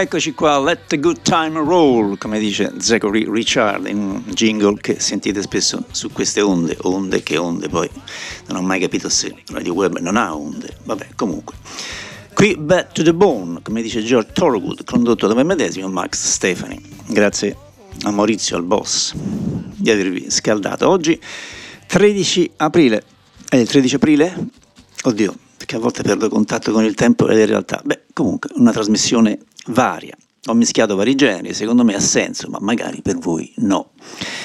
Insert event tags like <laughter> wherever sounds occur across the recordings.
Eccoci qua, let the good time roll, come dice Zachary Richard in un jingle che sentite spesso su queste onde, onde che onde, poi non ho mai capito se Radio Web non ha onde, vabbè comunque. Qui Back to the Bone, come dice George Thorogood, condotto da me medesimo Max Stefani. Grazie a Maurizio, al boss, di avervi scaldato. Oggi 13 aprile, è il 13 aprile? Oddio, perché a volte perdo contatto con il tempo e le realtà. Beh, comunque, una trasmissione varia. Ho mischiato vari generi, secondo me ha senso, ma magari per voi no.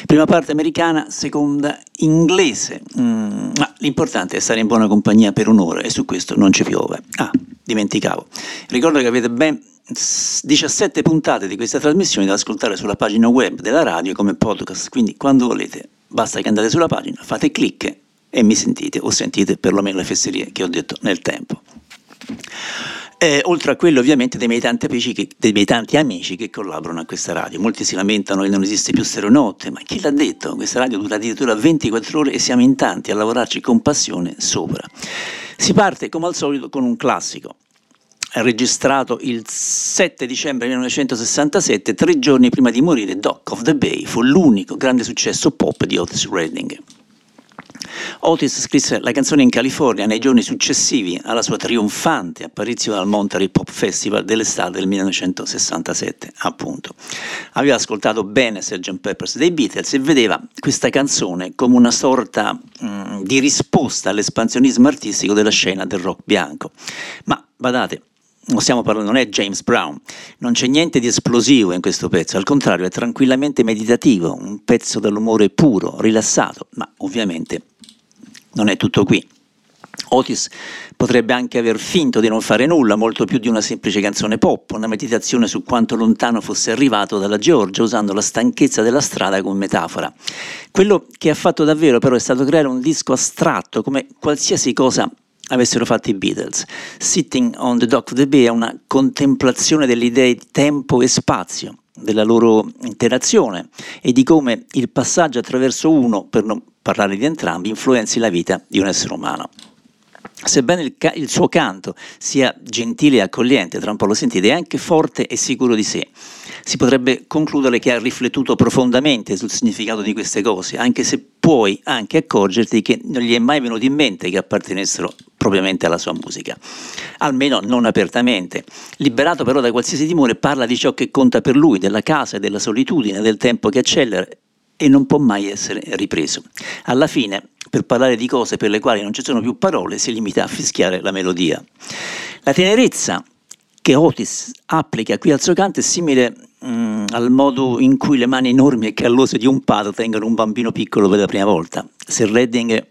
Prima parte americana, seconda inglese. Mm, ma l'importante è stare in buona compagnia per un'ora e su questo non ci piove. Ah, dimenticavo. Ricordo che avete ben 17 puntate di questa trasmissione da ascoltare sulla pagina web della radio come podcast, quindi quando volete basta che andate sulla pagina, fate clic e mi sentite o sentite perlomeno le fesserie che ho detto nel tempo. Eh, oltre a quello ovviamente dei miei, che, dei miei, tanti amici che collaborano a questa radio. Molti si lamentano che non esiste più Stereonotte, ma chi l'ha detto? Questa radio dura addirittura 24 ore e siamo in tanti a lavorarci con passione sopra. Si parte come al solito con un classico, registrato il 7 dicembre 1967, tre giorni prima di morire, Dock of the Bay fu l'unico grande successo pop di Otis Redding. Otis scrisse la canzone in California nei giorni successivi alla sua trionfante apparizione al Monterey Pop Festival dell'estate del 1967, appunto. Aveva ascoltato bene Sgt. Peppers dei Beatles e vedeva questa canzone come una sorta mh, mm, di risposta all'espansionismo artistico della scena del rock bianco. Ma badate, non stiamo parlando, non è James Brown, non c'è niente di esplosivo in questo pezzo, al contrario è tranquillamente meditativo, un pezzo dall'umore puro, rilassato, ma ovviamente non è tutto qui. Otis potrebbe anche aver finto di non fare nulla, molto più di una semplice canzone pop, una meditazione su quanto lontano fosse arrivato dalla Georgia, usando la stanchezza della strada come metafora. Quello che ha fatto davvero però è stato creare un disco astratto, come qualsiasi cosa avessero fatto i Beatles. Sitting on the Dock of the Bay è una contemplazione delle idee di tempo e spazio, della loro interazione e di come il passaggio attraverso uno, per non parlare di entrambi, influenzi la vita di un essere umano. Sebbene il, ca- il, suo canto sia gentile e accogliente, tra un po' lo sentite, è anche forte e sicuro di sé. Si potrebbe concludere che ha riflettuto profondamente sul significato di queste cose, anche se puoi anche accorgerti che non gli è mai venuto in mente che appartenessero propriamente alla sua musica, almeno non apertamente. Liberato però da qualsiasi timore, parla di ciò che conta per lui, della casa della solitudine, del tempo che accelera e non può mai essere ripreso. Alla fine, per parlare di cose per le quali non ci sono più parole, si limita a fischiare la melodia. La tenerezza che Otis applica qui al suo canto è simile mm, al modo in cui le mani enormi e callose di un padre tengono un bambino piccolo per la prima volta. Se Redding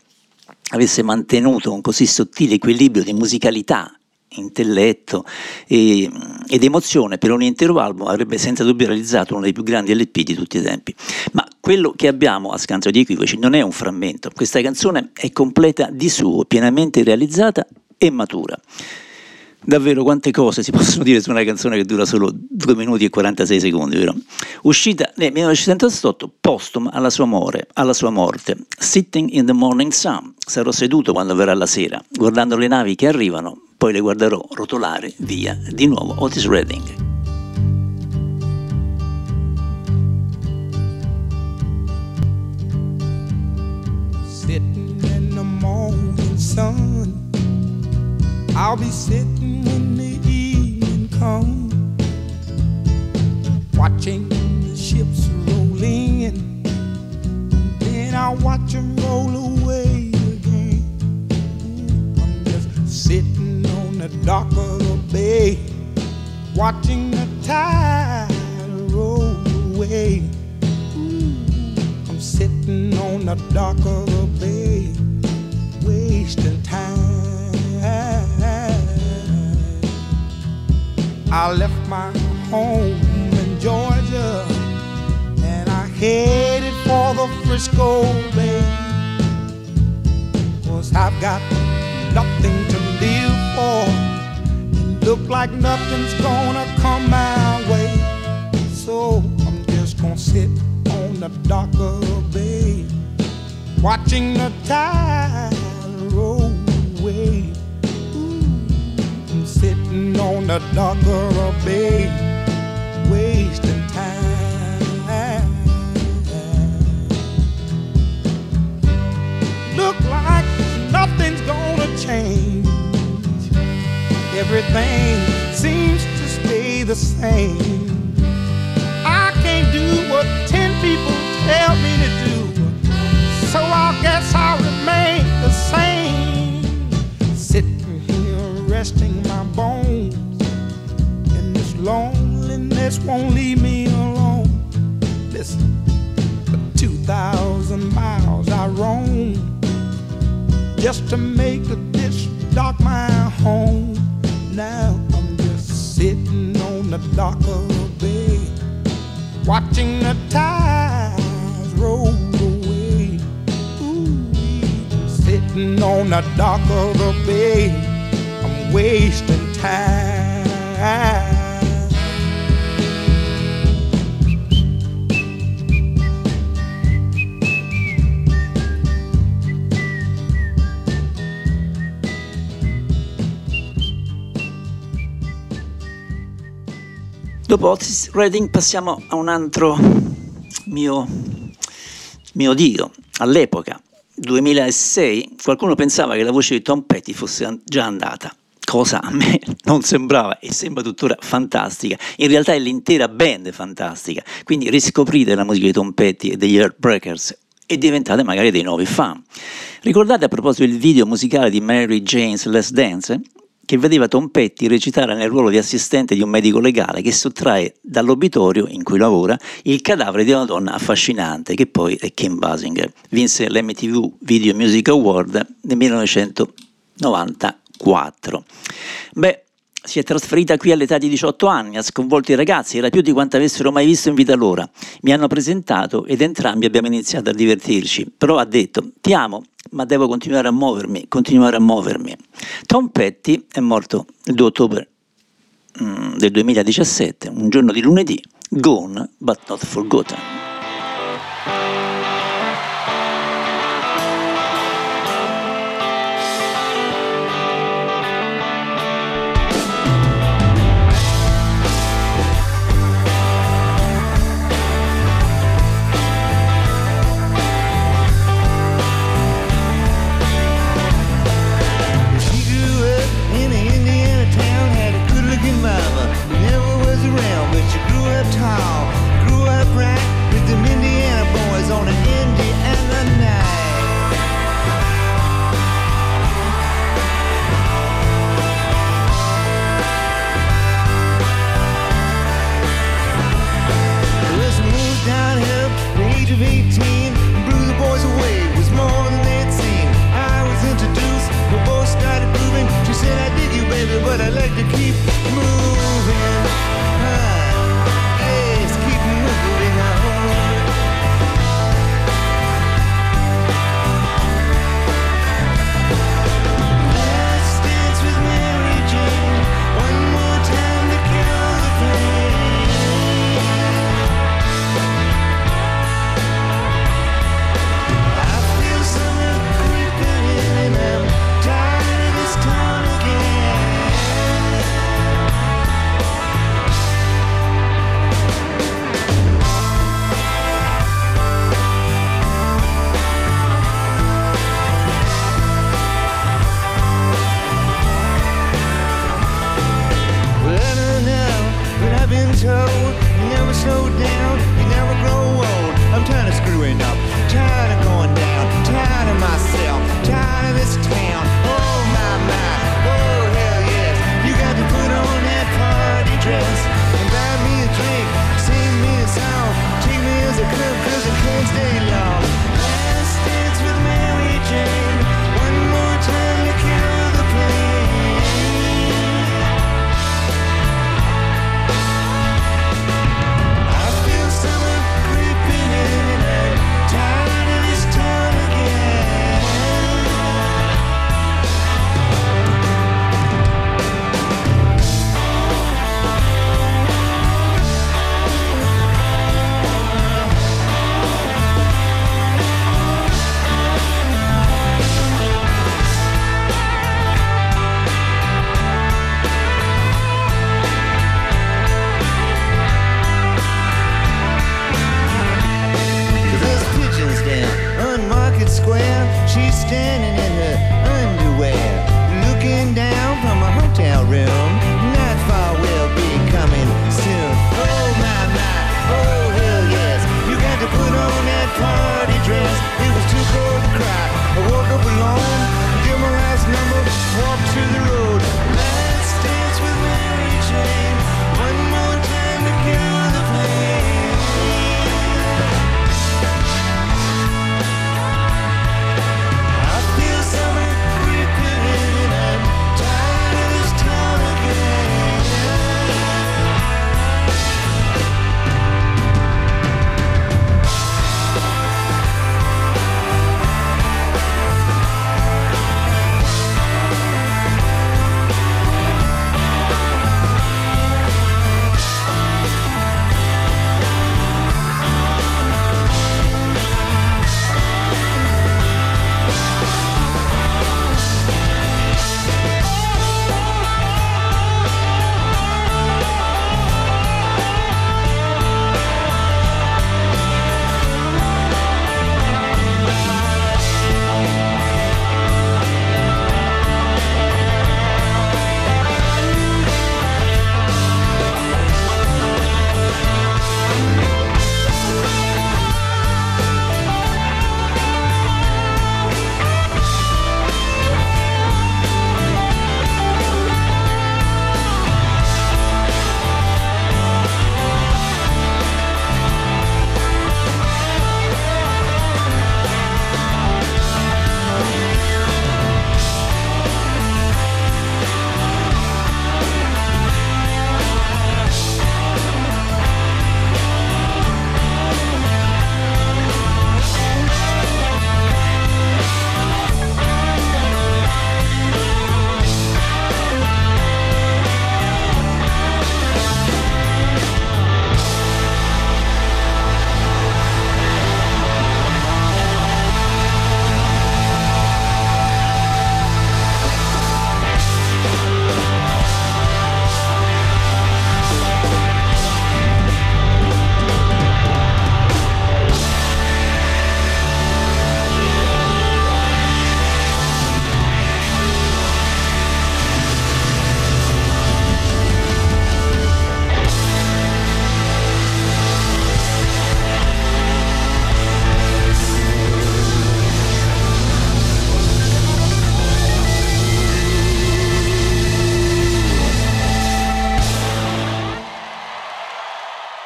avesse mantenuto un così sottile equilibrio di musicalità intelletto e, ed emozione per un intero album avrebbe senza dubbio realizzato uno dei più grandi LP di tutti i tempi. Ma quello che abbiamo a scanso di equivoci non è un frammento, questa canzone è completa di suo, pienamente realizzata e matura. Davvero quante cose si <laughs> possono dire su una canzone che dura solo 2 minuti e 46 secondi, vero? Uscita nel 1978, postuma alla sua, more, alla sua morte. Sitting in the morning sun, sarò seduto quando verrà la sera, guardando le navi che arrivano, poi le guarderò rotolare via di nuovo Otis Redding. Sitting in the morning sun I'll be sitting when the evening comes Watching the ships rolling in Then I'll watch them roll away again I'm just sitting on the dock of the bay, watching the tide roll away. I'm sitting on the dock of the bay, wasting I left my home in Georgia and I headed for the Frisco Bay. Cause I've got nothing to live for. Look like nothing's gonna come my way. So I'm just gonna sit on the dock of the bay, watching the tide roll away. Ooh, I'm sitting on the darker a bay, wasting time. Look like nothing's gonna change. Everything seems to stay the same. I can't do what ten people tell me to do, so I guess I'll remain the same. Sitting here resting my bones loneliness won't leave me alone. Listen, for 2,000 miles I roam just to make this dock my home. Now I'm just sitting on the dock of the bay, watching the tides roll away. Ooh, sitting on the dock of the bay, I'm wasting time. Dopo Otis Redding passiamo a un altro mio, mio dio. All'epoca, 2006, qualcuno pensava che la voce di Tom Petty fosse già andata. Cosa a me <laughs> non sembrava e sembra tuttora fantastica. In realtà è l'intera band fantastica. Quindi riscoprite la musica di Tom Petty e degli Heartbreakers e diventate magari dei nuovi fan. Ricordate a proposito il video musicale di Mary Jane's Last Dance? Che vedeva Tom Petty recitare nel ruolo di assistente di un medico legale che sottrae dall'obitorio in cui lavora il cadavere di una donna affascinante che poi è Kim Basinger. Vinse l'MTV Video Music Award nel 1994. Beh, si è trasferita qui all'età di 18 anni, ha sconvolto i ragazzi, era più di quanto avessero mai visto in vita loro. Mi hanno presentato ed entrambi abbiamo iniziato a divertirci, però ha detto ti amo, ma devo continuare a muovermi, continuare a muovermi. Tom Petty è morto il 2 ottobre mm, del 2017, un giorno di lunedì, gone but not forgotten. motivates me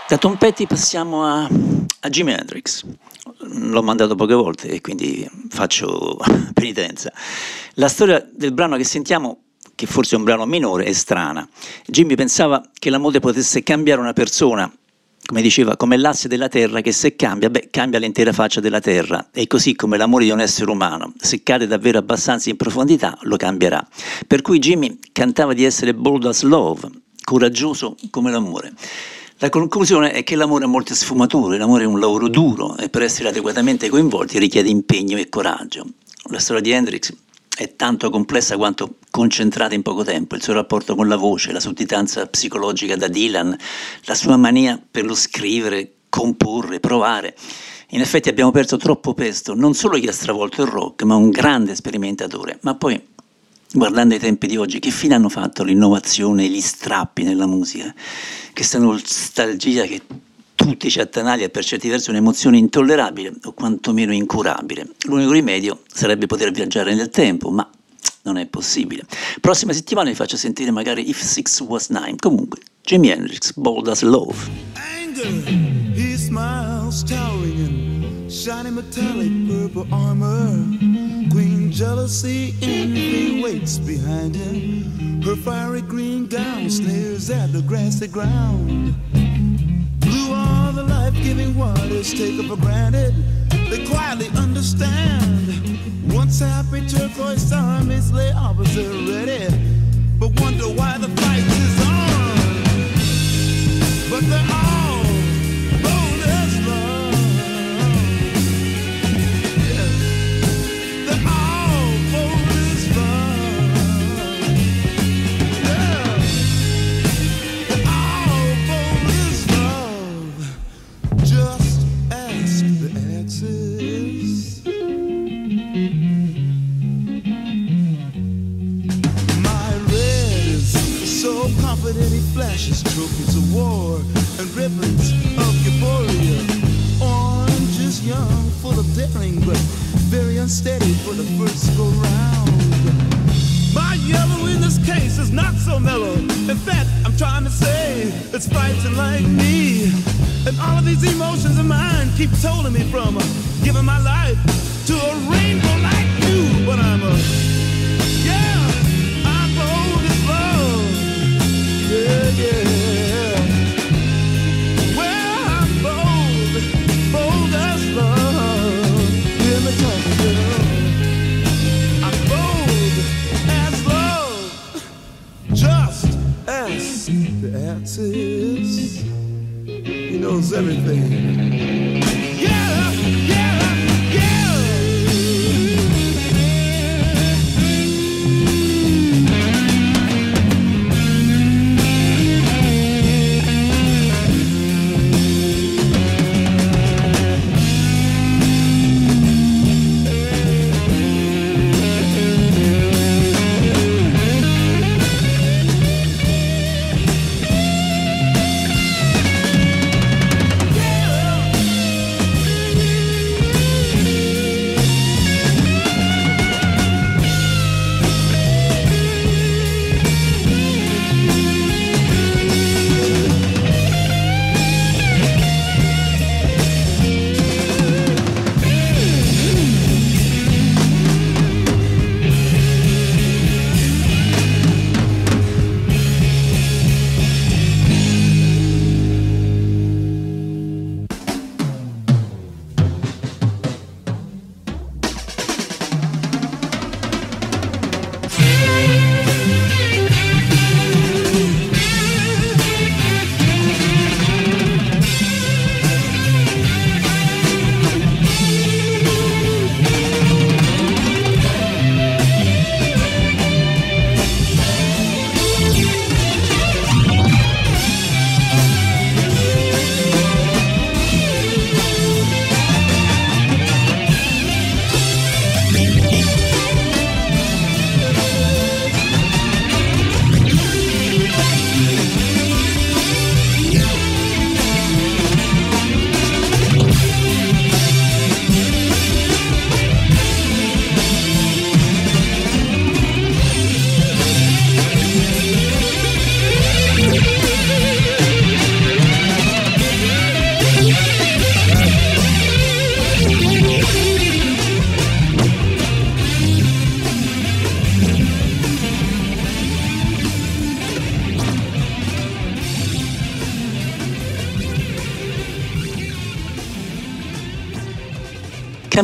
Da Tom Petty passiamo a, a Jimi Hendrix. L'ho mandato poche volte e quindi faccio <laughs> penitenza. La storia del brano che sentiamo, che forse è un brano minore, è strana. Jimmy pensava che l'amore potesse cambiare una persona, come diceva, come l'asse della terra che se cambia, beh, cambia l'intera faccia della terra. E così come l'amore di un essere umano, se cade davvero abbastanza in profondità, lo cambierà. Per cui Jimmy cantava di essere bold as love, coraggioso come l'amore. La conclusione è che l'amore ha molte sfumature, l'amore è un lavoro duro e per essere adeguatamente coinvolti richiede impegno e coraggio. La storia di Hendrix è tanto complessa quanto concentrata in poco tempo, il suo rapporto con la voce, la sudditanza psicologica da Dylan, la sua mania per lo scrivere, comporre, provare. In effetti abbiamo perso troppo pesto, non solo chi ha stravolto il rock, ma un grande sperimentatore. Ma poi, guardando i tempi di oggi, che fine hanno fatto l'innovazione e gli strappi nella musica? questa nostalgia che tutti ci attanaglia per certi versi un'emozione intollerabile o quantomeno incurabile. L'unico rimedio sarebbe poter viaggiare nel tempo, ma non è possibile. Prossima settimana vi faccio sentire magari If Six Was Nine. Comunque, Jimi Hendrix, Bold as Love. Anger, shiny metallic purple armor. Queen jealousy, envy waits behind him. Her fiery green gown sneers at the grassy ground. Blue are the life giving waters taken for granted. They quietly understand. Once happy turquoise armies lay opposite ready, but wonder why the fight is on. But they're all. Fighting me. And all of these emotions of mine keep holding me from uh, giving my life to a rainbow knows everything.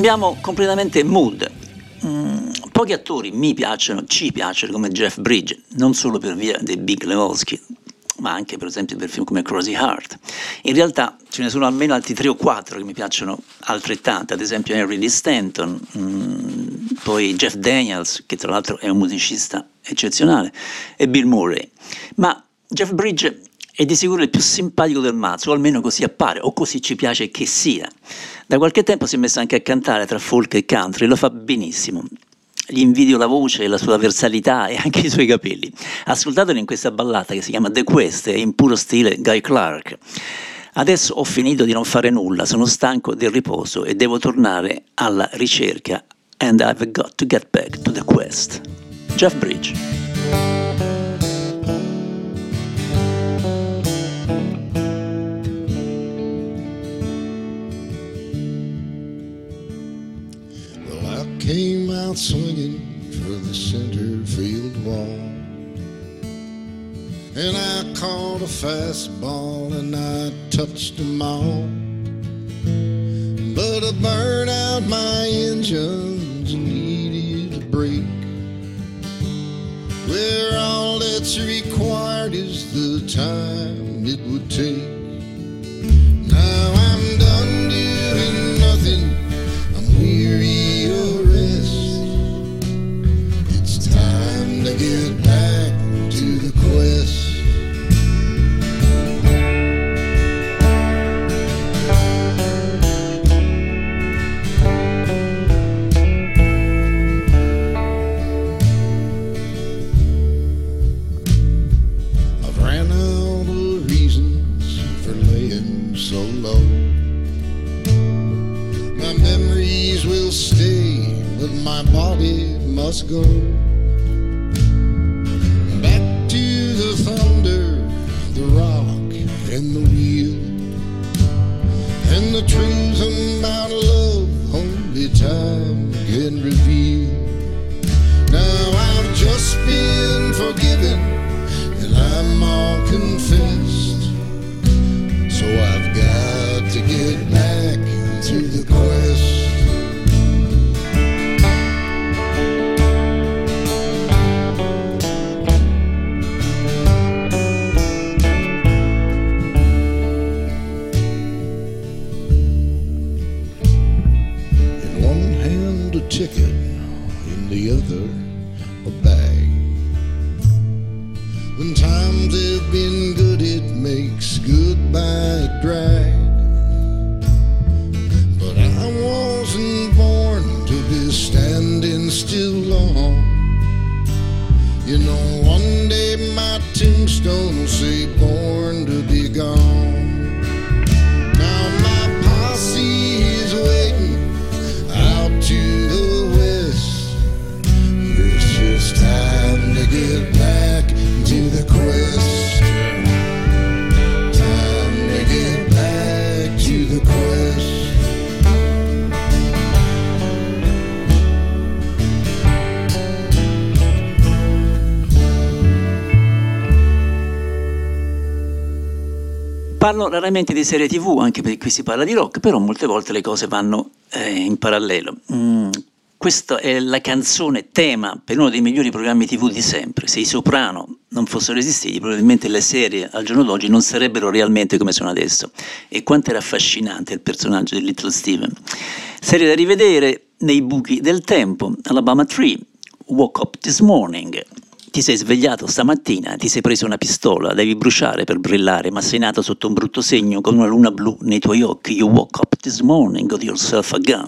Cambiamo completamente mood. Mm, pochi attori mi piacciono, ci piacciono come Jeff Bridge, non solo per via dei Big Lebowski, ma anche per esempio per film come Crazy Heart. In realtà ce ne sono almeno altri tre o quattro che mi piacciono altrettanto, ad esempio Henry D. Stanton, mm, poi Jeff Daniels, che tra l'altro è un musicista eccezionale, e Bill Murray. Ma Jeff Bridge è di sicuro il più simpatico del mazzo, o almeno così appare, o così ci piace che sia. Da qualche tempo si è messo anche a cantare tra folk e country, lo fa benissimo. Gli invidio la voce, la sua versalità e anche i suoi capelli. Ascoltatelo in questa ballata che si chiama The Quest in puro stile Guy Clark. Adesso ho finito di non fare nulla, sono stanco del riposo e devo tornare alla ricerca. And I've got to get back to the quest. Jeff Bridge. Came out swinging for the center field wall. And I caught a fastball and I touched them all. But I burned out my engines and needed a break. Where all that's required is the time it would take. Must go. Back to the thunder, the rock, and the wheel. And the truth about love only time can reveal. Now I've just been forgiven and I'm all confessed. Parlo raramente di serie tv, anche perché qui si parla di rock, però molte volte le cose vanno eh, in parallelo. Mm, questa è la canzone tema per uno dei migliori programmi tv di sempre. Se i soprano non fossero esistiti, probabilmente le serie al giorno d'oggi non sarebbero realmente come sono adesso. E quanto era affascinante il personaggio di Little Steven. Serie da rivedere nei buchi del tempo, Alabama Tree, Woke Up This Morning, ti sei svegliato stamattina, ti sei preso una pistola, devi bruciare per brillare, ma sei nato sotto un brutto segno con una luna blu nei tuoi occhi. You woke up this morning, got yourself a gun.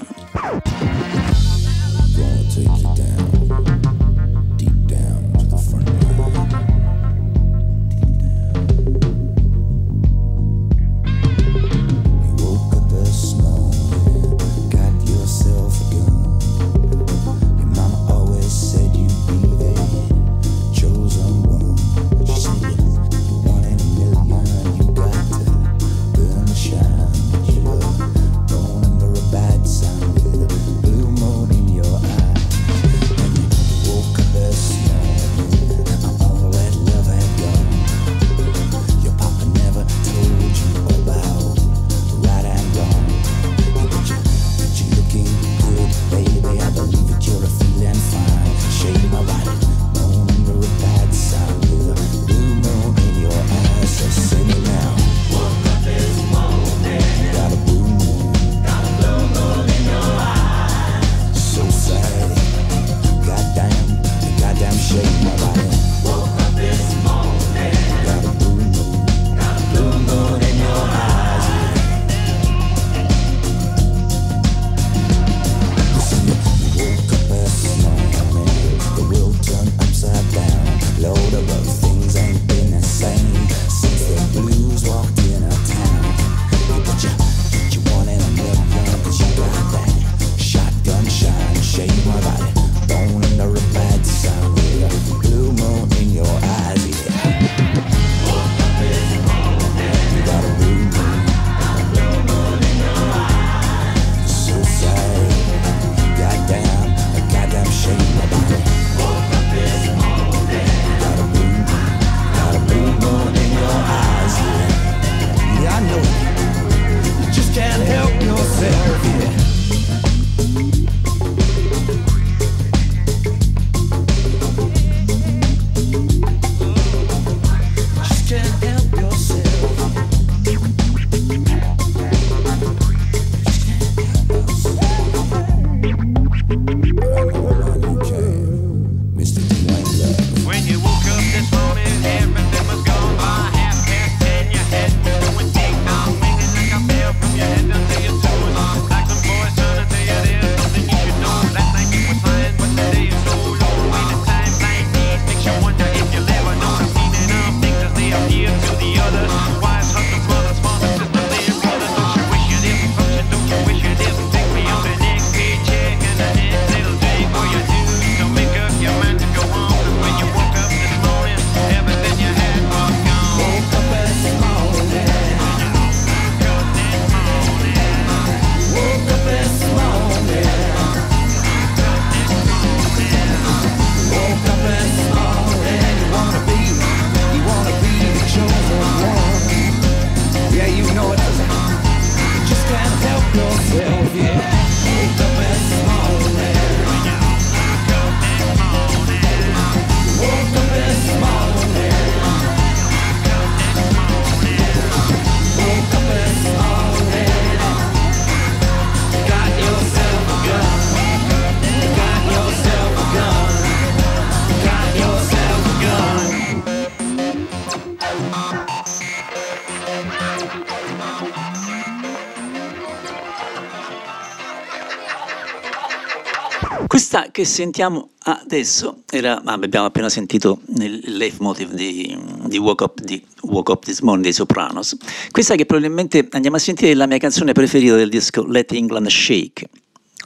Che sentiamo adesso era, ah, abbiamo appena sentito il leitmotiv di, di, Woke Up, di Woke Up This Morning dei Sopranos. Questa che probabilmente andiamo a sentire è la mia canzone preferita del disco Let England Shake.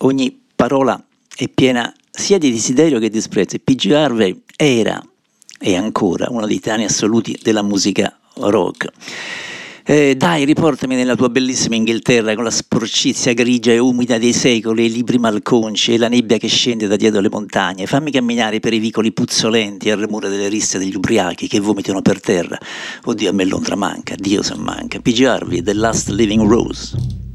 Ogni parola è piena sia di desiderio che di disprezzo. P.G. Harvey era e ancora uno dei tani assoluti della musica rock. Eh, dai, riportami nella tua bellissima Inghilterra con la sporcizia grigia e umida dei secoli, i libri malconci e la nebbia che scende da dietro le montagne. Fammi camminare per i vicoli puzzolenti al rumore delle risse degli ubriachi che vomitano per terra. Oddio, a me Londra manca, Dio se manca. P.G. Harvey, The Last Living Rose.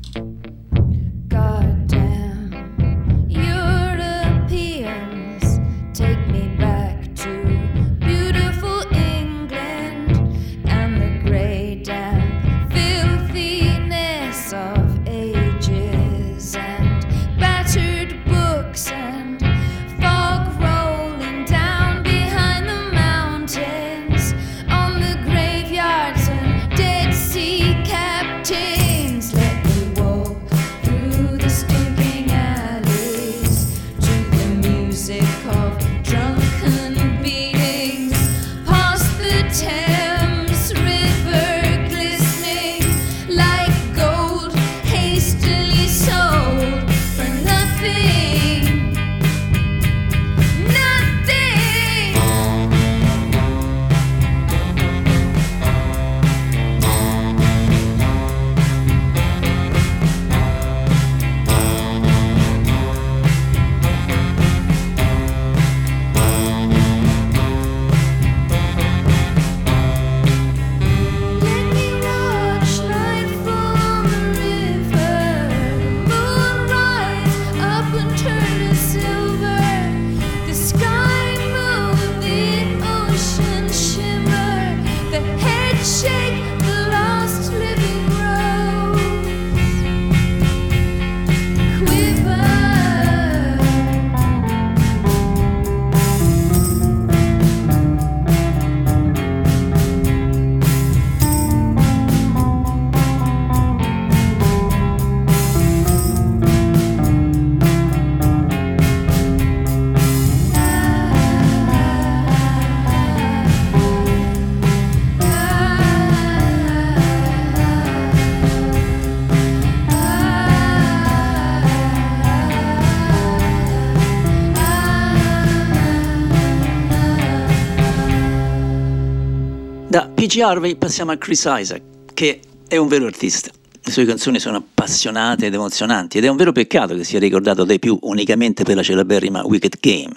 P.G. Harvey passiamo a Chris Isaac, che è un vero artista. Le sue canzoni sono appassionate ed emozionanti ed è un vero peccato che sia ricordato dai più unicamente per la celeberrima Wicked Game.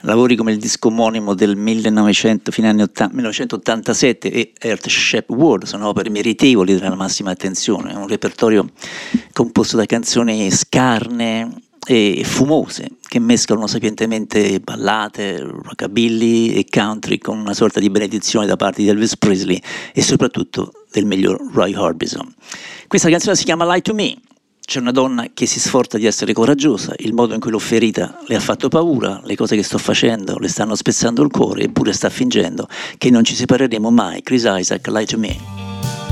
Lavori come il disco omonimo del 1900, fine anni 80, 1987 e Earth Shap World sono opere meritevoli della massima attenzione, è un repertorio composto da canzoni scarne, e fumose che mescolano sapientemente ballate, rockabilly e country con una sorta di benedizione da parte di Elvis Presley e soprattutto del miglior Roy Orbison. Questa canzone si chiama Lie to Me. C'è una donna che si sforza di essere coraggiosa, il modo in cui l'ho ferita le ha fatto paura, le cose che sto facendo le stanno spezzando il cuore, eppure sta fingendo che non ci separeremo mai. Chris Isaac, Lie to Me.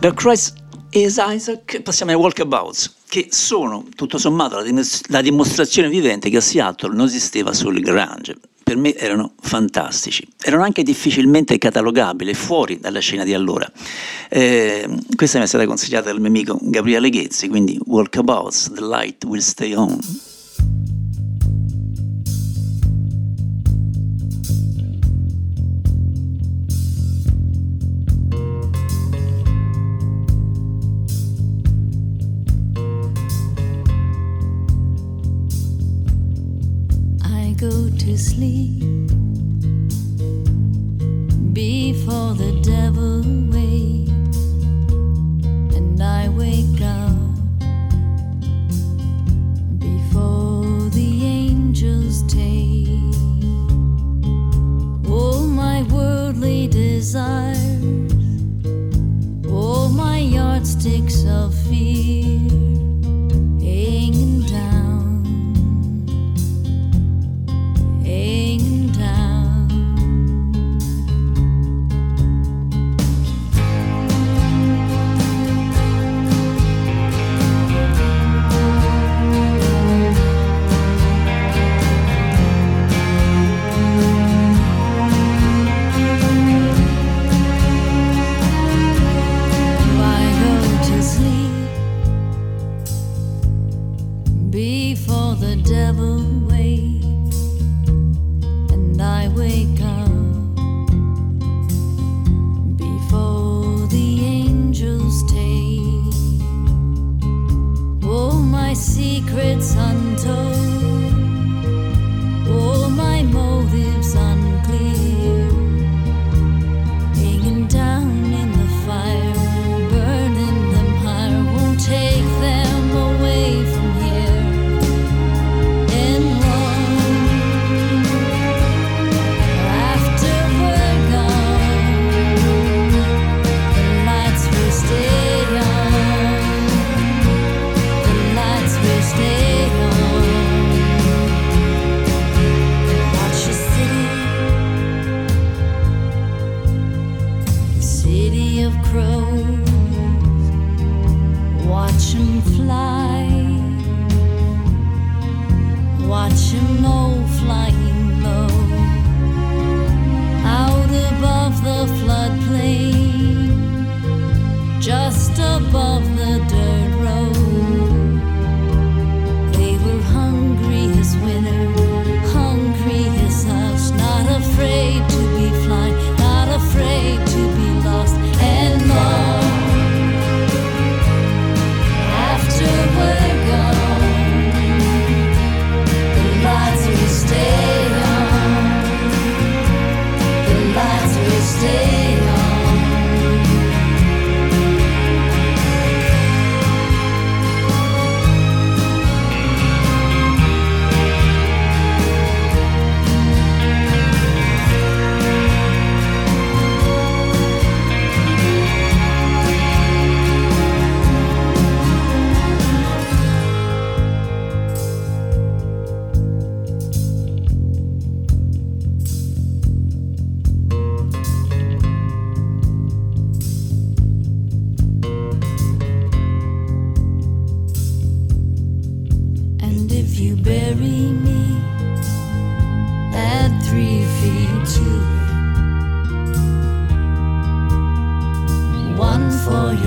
The Christ is Isaac, passiamo ai walkabouts, che sono tutto sommato la, dim- la dimostrazione vivente che a Seattle non esisteva solo il grunge. Per me erano fantastici, erano anche difficilmente catalogabili, fuori dalla scena di allora. Eh, questa mi è stata consigliata dal mio amico Gabriele Ghezzi, quindi Walkabouts, The Light Will Stay On. Before the devil wakes and I wake up before the angels take all my worldly desires, all my yardsticks of fear.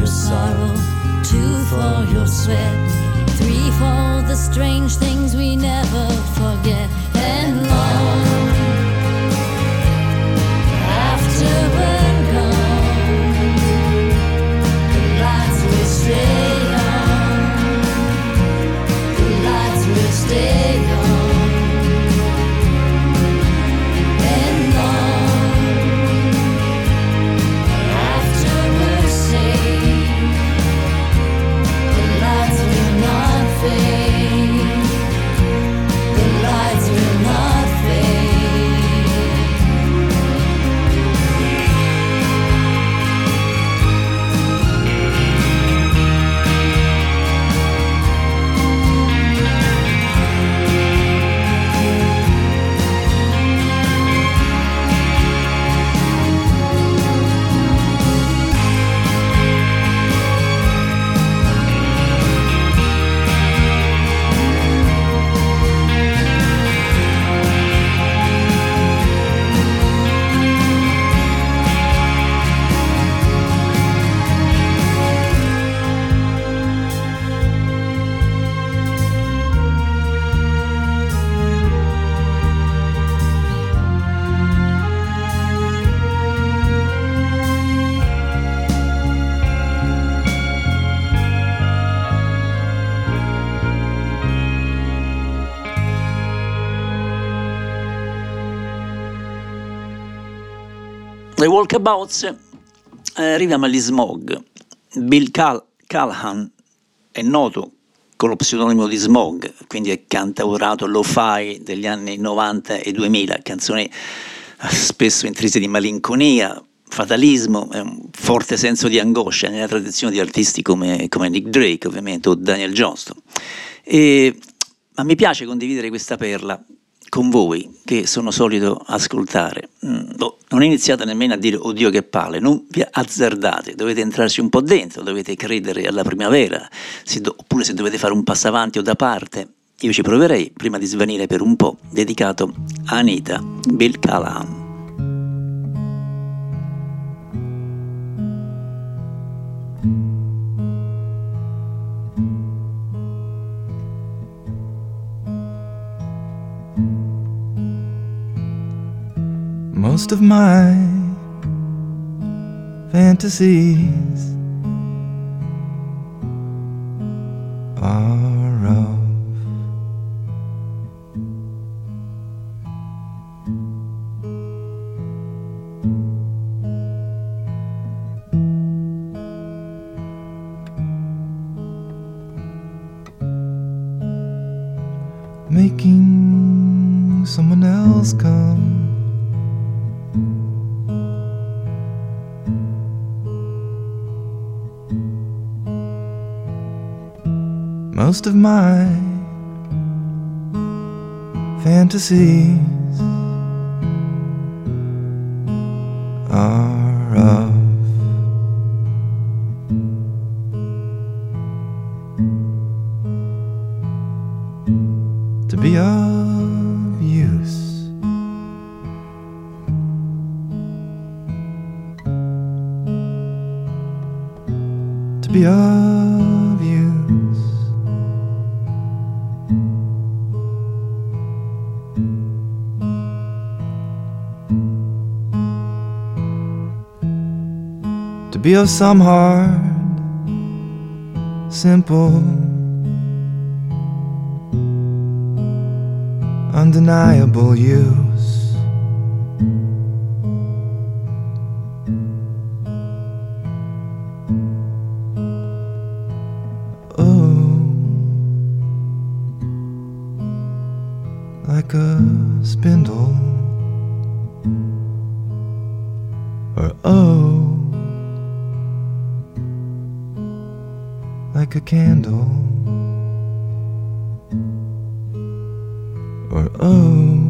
your sorrow, two for your sweat, three for the strange things we never forget. Walkabouts eh, arriviamo agli Smog. Bill Cal- Callahan è noto con lo pseudonimo di Smog, quindi è cantautorato lo-fi degli anni 90 e 2000, canzoni eh, spesso intrise di malinconia, fatalismo, un forte senso di angoscia nella tradizione di artisti come, come Nick Drake ovviamente o Daniel Johnston. E, ma mi piace condividere questa perla con voi che sono solito ascoltare. Mm, boh, non iniziate nemmeno a dire oddio che palle, non vi azzardate, dovete entrarci un po' dentro, dovete credere alla primavera, se do- oppure se dovete fare un passo avanti o da parte. Io ci proverei prima di svanire per un po', dedicato a Anita Bill Most of my fantasies are Most of my fantasies of some hard, simple, undeniable use. Oh, like a spindle, or oh, like a candle, or oh,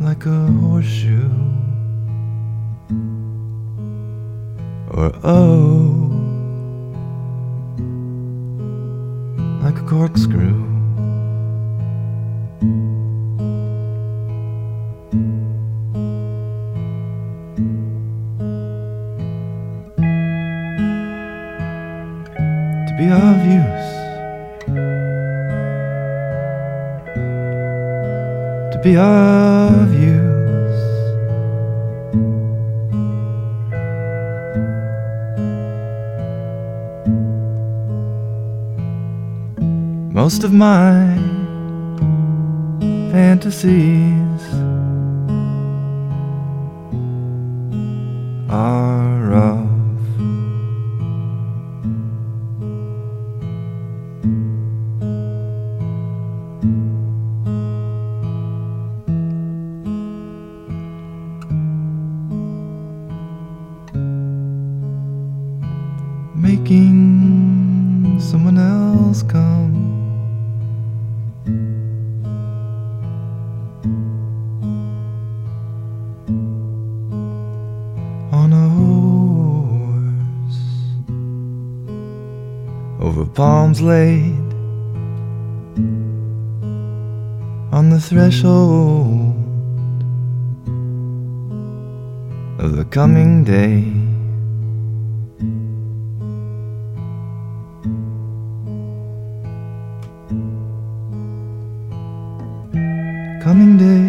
like a horseshoe, or oh, of my fantasies laid on the threshold of the coming day. Coming day,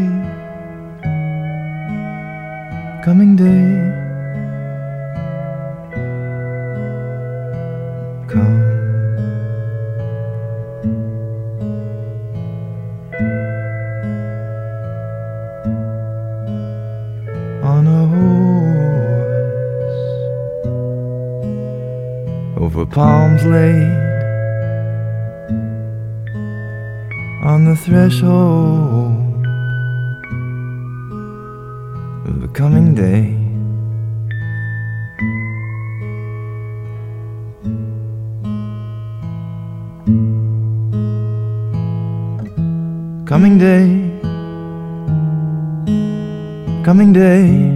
coming day, laid on the threshold of the coming day. Coming day, coming day,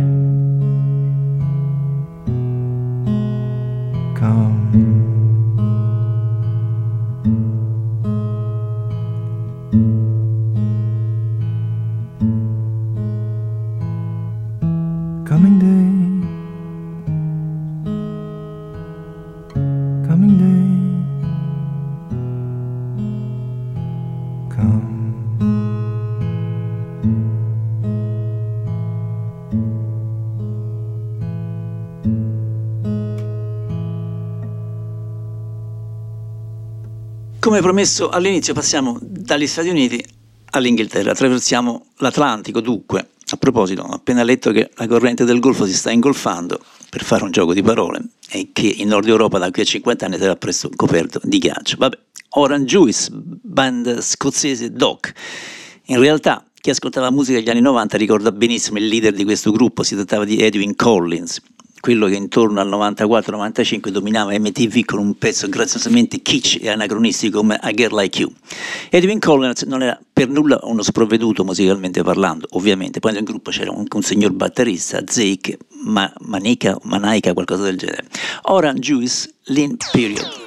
Come promesso all'inizio passiamo dagli Stati Uniti all'Inghilterra, attraversiamo l'Atlantico dunque. A proposito, ho appena letto che la corrente del Golfo si sta ingolfando, per fare un gioco di parole, e che in Nord Europa da qui a 50 anni sarà presto coperto di ghiaccio. Vabbè, Orange Juice, band scozzese Doc. In realtà chi ascoltava musica degli anni 90 ricorda benissimo il leader di questo gruppo, si trattava di Edwin Collins, quello che intorno al 94-95 dominava MTV con un pezzo graziosamente kitsch e anacronistico come A Girl Like You. Edwin Collins non era per nulla uno sprovveduto musicalmente parlando, ovviamente, poi nel gruppo c'era un, un signor batterista, Zake, ma, Manica, Manaica, qualcosa del genere. Orange Juice, Lean Period.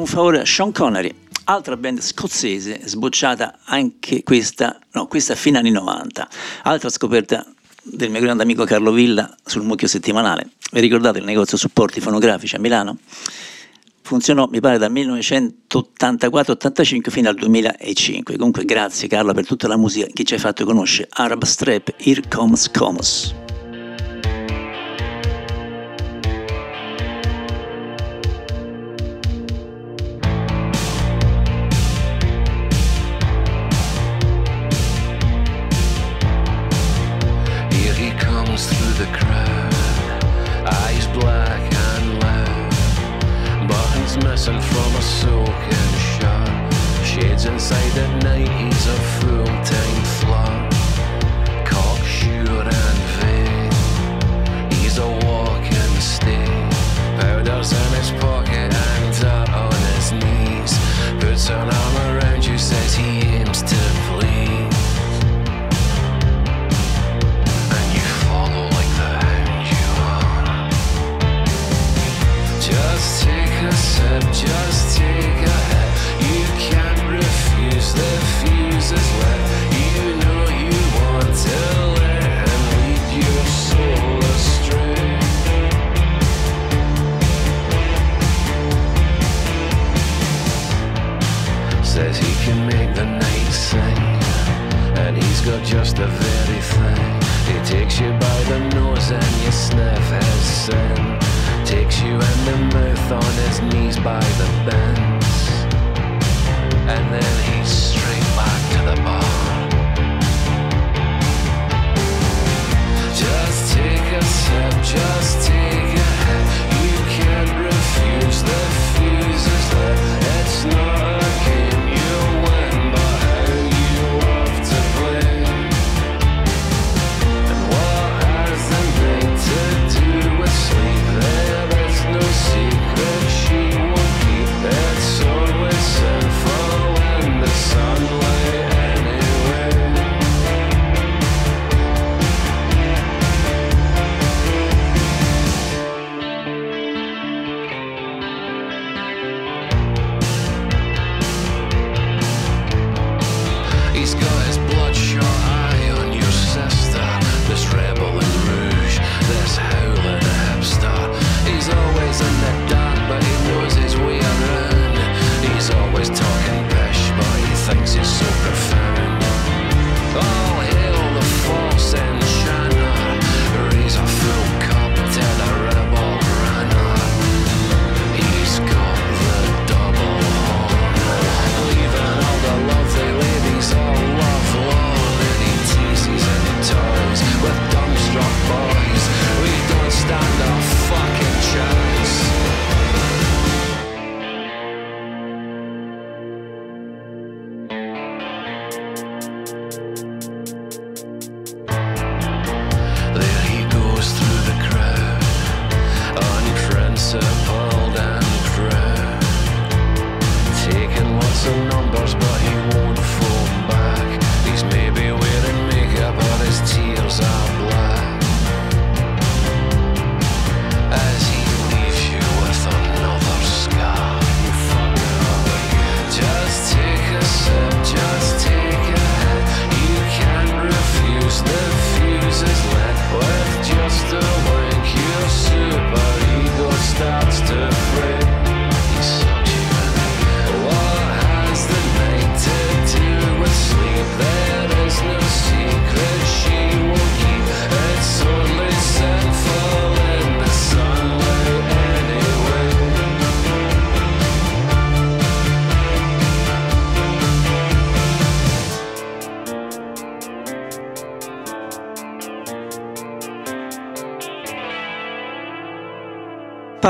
un favore a Sean Connery, altra band scozzese sbocciata anche questa, no, questa fine anni 90, altra scoperta del mio grande amico Carlo Villa sul mucchio settimanale. Vi ricordate il negozio supporti fonografici a Milano? Funzionò, mi pare, dal 1984-85 fino al 2005. Comunque grazie Carlo per tutta la musica che ci hai fatto conoscere. Arab Strap, Here Comes Comos.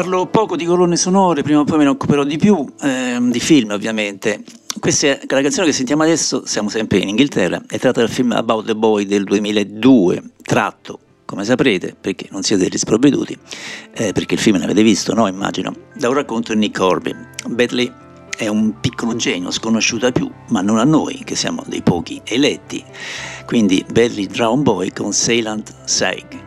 Parlo poco di colonne sonore, prima o poi me ne occuperò di più, ehm, di film ovviamente. Questa è la canzone che sentiamo adesso, siamo sempre in Inghilterra, è tratta dal film About the Boy del 2002, tratto, come saprete, perché non siete risprovveduti, eh, perché il film l'avete visto, no? Immagino, da un racconto di Nick Corby. Bentley è un piccolo genio sconosciuto a più, ma non a noi, che siamo dei pochi eletti. Quindi Bentley Drown Boy con Seilant Saig.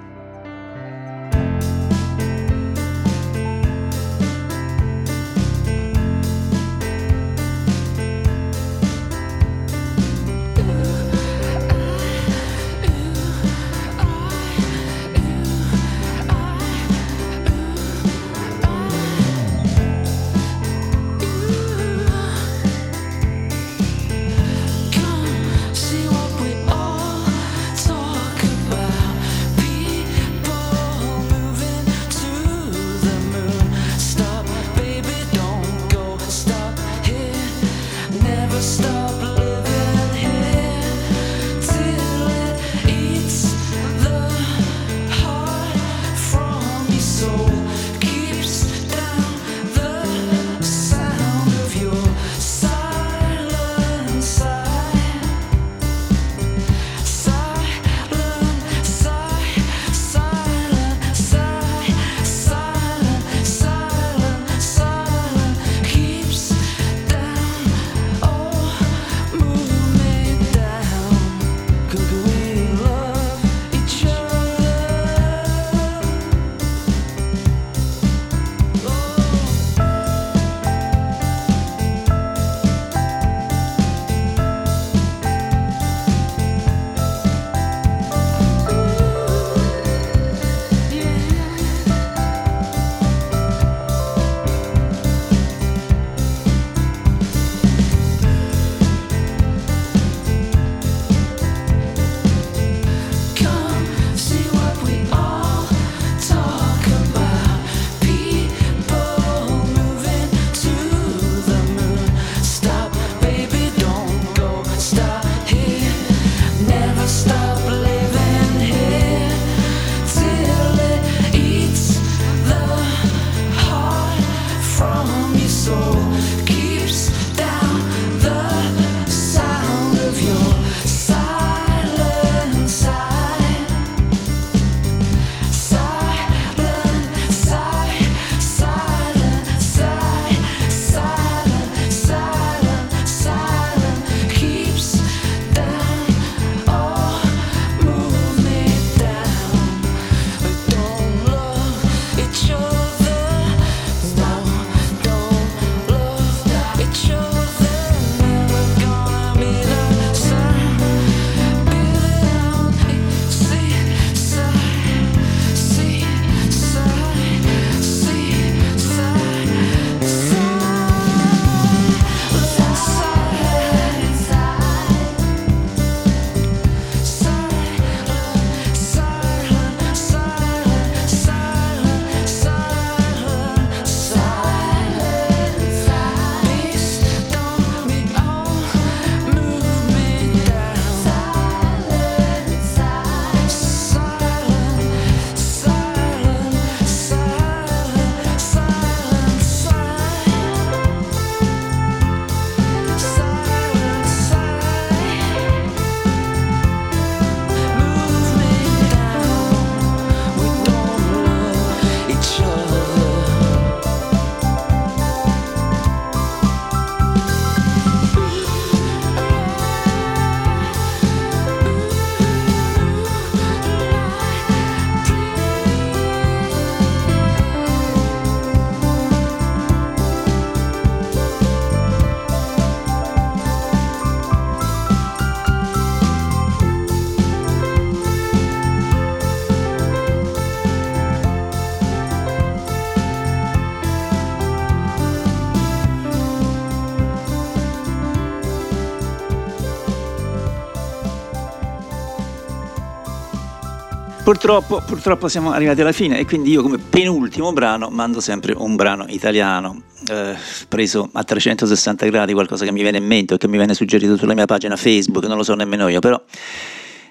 Purtroppo, purtroppo siamo arrivati alla fine e quindi io come penultimo brano mando sempre un brano italiano, eh, preso a 360 gradi, qualcosa che mi viene in mente o che mi viene suggerito sulla mia pagina Facebook, non lo so nemmeno io, però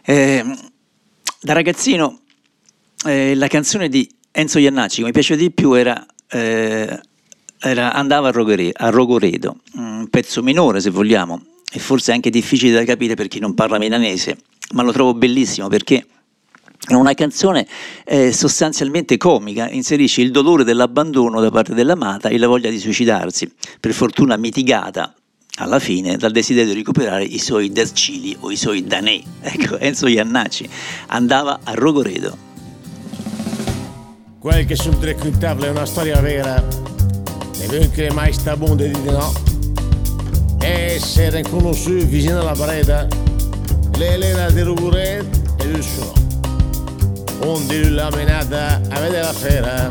eh, da ragazzino eh, la canzone di Enzo Iannacci che mi piaceva di più era, eh, era Andava a, Rogore, a Rogoredo, un pezzo minore se vogliamo, e forse anche difficile da capire per chi non parla milanese, ma lo trovo bellissimo perché è una canzone eh, sostanzialmente comica, inserisce il dolore dell'abbandono da parte dell'amata e la voglia di suicidarsi, per fortuna mitigata alla fine dal desiderio di recuperare i suoi Dascili o i suoi Danè. <laughs> Ecco, Enzo Iannacci andava a Rogoredo. Quel che sul drecco in tavola è una storia vera, e che mai sta buono di no. E se era su vicino alla parete, l'Elena di Rogoredo e il suo onde la menata a vedere la fera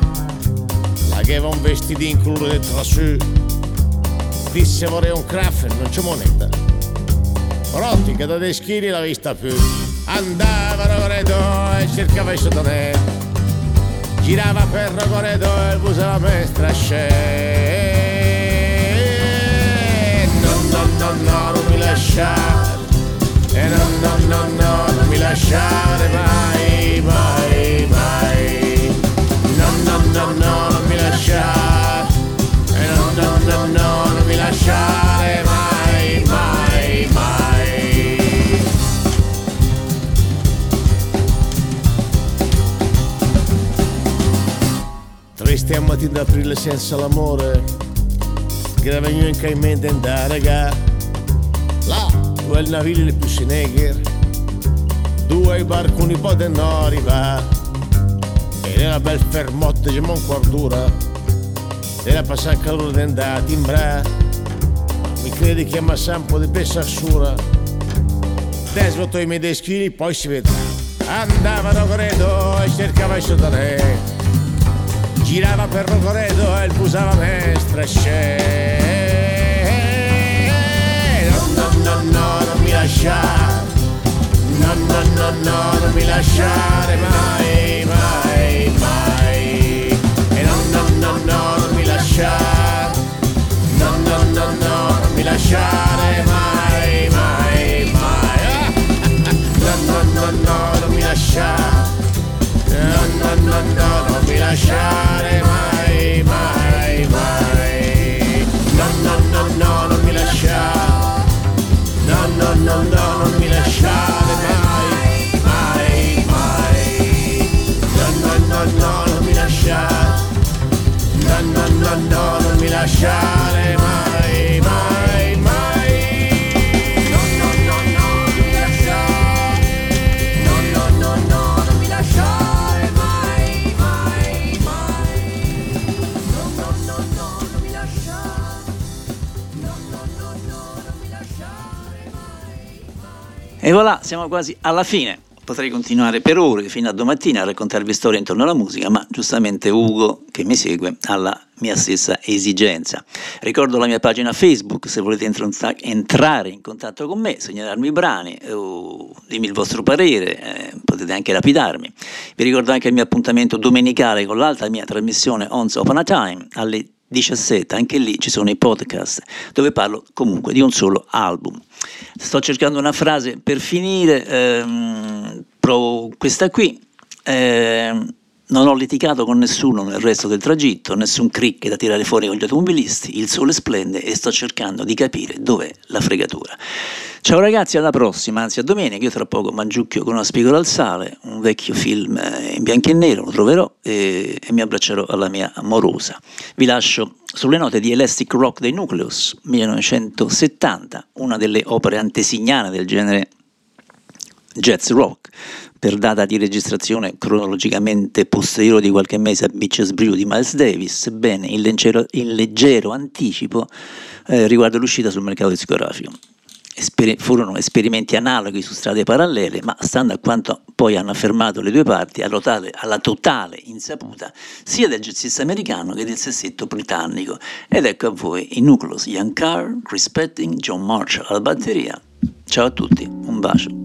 la che va un vestitino colore del trasù disse vorrei un craft non c'è moneta. Rotti che da dei schiri la vista più. Andava a Rogoredo e cercava il sottonet girava per Rogoredo e busava mestra scè. No no no no non mi lasciare. E no no no no non mi lasciare mai mai no, no, non mi lasciare, no, no, no, no, non mi lasciare mai, mai, mai. Triste a mattina d'aprile senza l'amore, grave in mente andare a là, due navigli più si negher, due barconi poden arrivare e una bel fermotta che non guardura era passare il calore di andare a timbrare mi credi che mi sa un po' di pessassura desvoto i miei deschini poi si vedrà andava Rogoredo e cercava il sottoné girava per Rogoredo e il pusava mestra no no no no non mi lasciare no no no no non mi lasciare mai mai mai. E no no no no non mi lasciare lasciare mai, mai, mai. No, no, no, no, non mi lasciare, no, no, no, no, non mi lasciare mai, mai, mai. No, no, no, no, non mi lasciare, no, no, no, no, non mi lasciare mai, mai. E voilà, siamo quasi alla fine potrei continuare per ore fino a domattina a raccontarvi storie intorno alla musica, ma giustamente Ugo, che mi segue, ha la mia stessa esigenza. Ricordo la mia pagina Facebook se volete entrare in contatto con me, segnalarmi i brani o dimmi il vostro parere, eh, potete anche lapidarmi. Vi ricordo anche il mio appuntamento domenicale con l'altra mia trasmissione Once Upon a Time alle 17, anche lì ci sono i podcast dove parlo comunque di un solo album. Sto cercando una frase per finire, ehm, provo questa qui. Ehm, non ho litigato con nessuno nel resto del tragitto, nessun crick da tirare fuori con gli automobilisti, il sole splende e sto cercando di capire dov'è la fregatura. Ciao ragazzi, alla prossima, anzi a domenica, io tra poco mangiucchio con una spigola al sale, un vecchio film eh, in bianco e nero, lo troverò e, e mi abbraccerò alla mia amorosa. Vi lascio sulle note di Elastic Rock dei Nucleus, 1970, una delle opere antesignane del genere jazz rock, per data di registrazione cronologicamente posteriore di qualche mese a Beaches Brew di Miles Davis, sebbene in leggero, in leggero anticipo eh, riguardo l'uscita sul mercato discografico. Esper- furono esperimenti analoghi su strade parallele, ma stando a quanto poi hanno affermato le due parti, alla totale, alla totale insaputa sia del jazzista americano che del sessetto britannico. Ed ecco a voi i Nucleus Young Carr, Chris Petting, John Marshall alla batteria. Ciao a tutti, un bacio.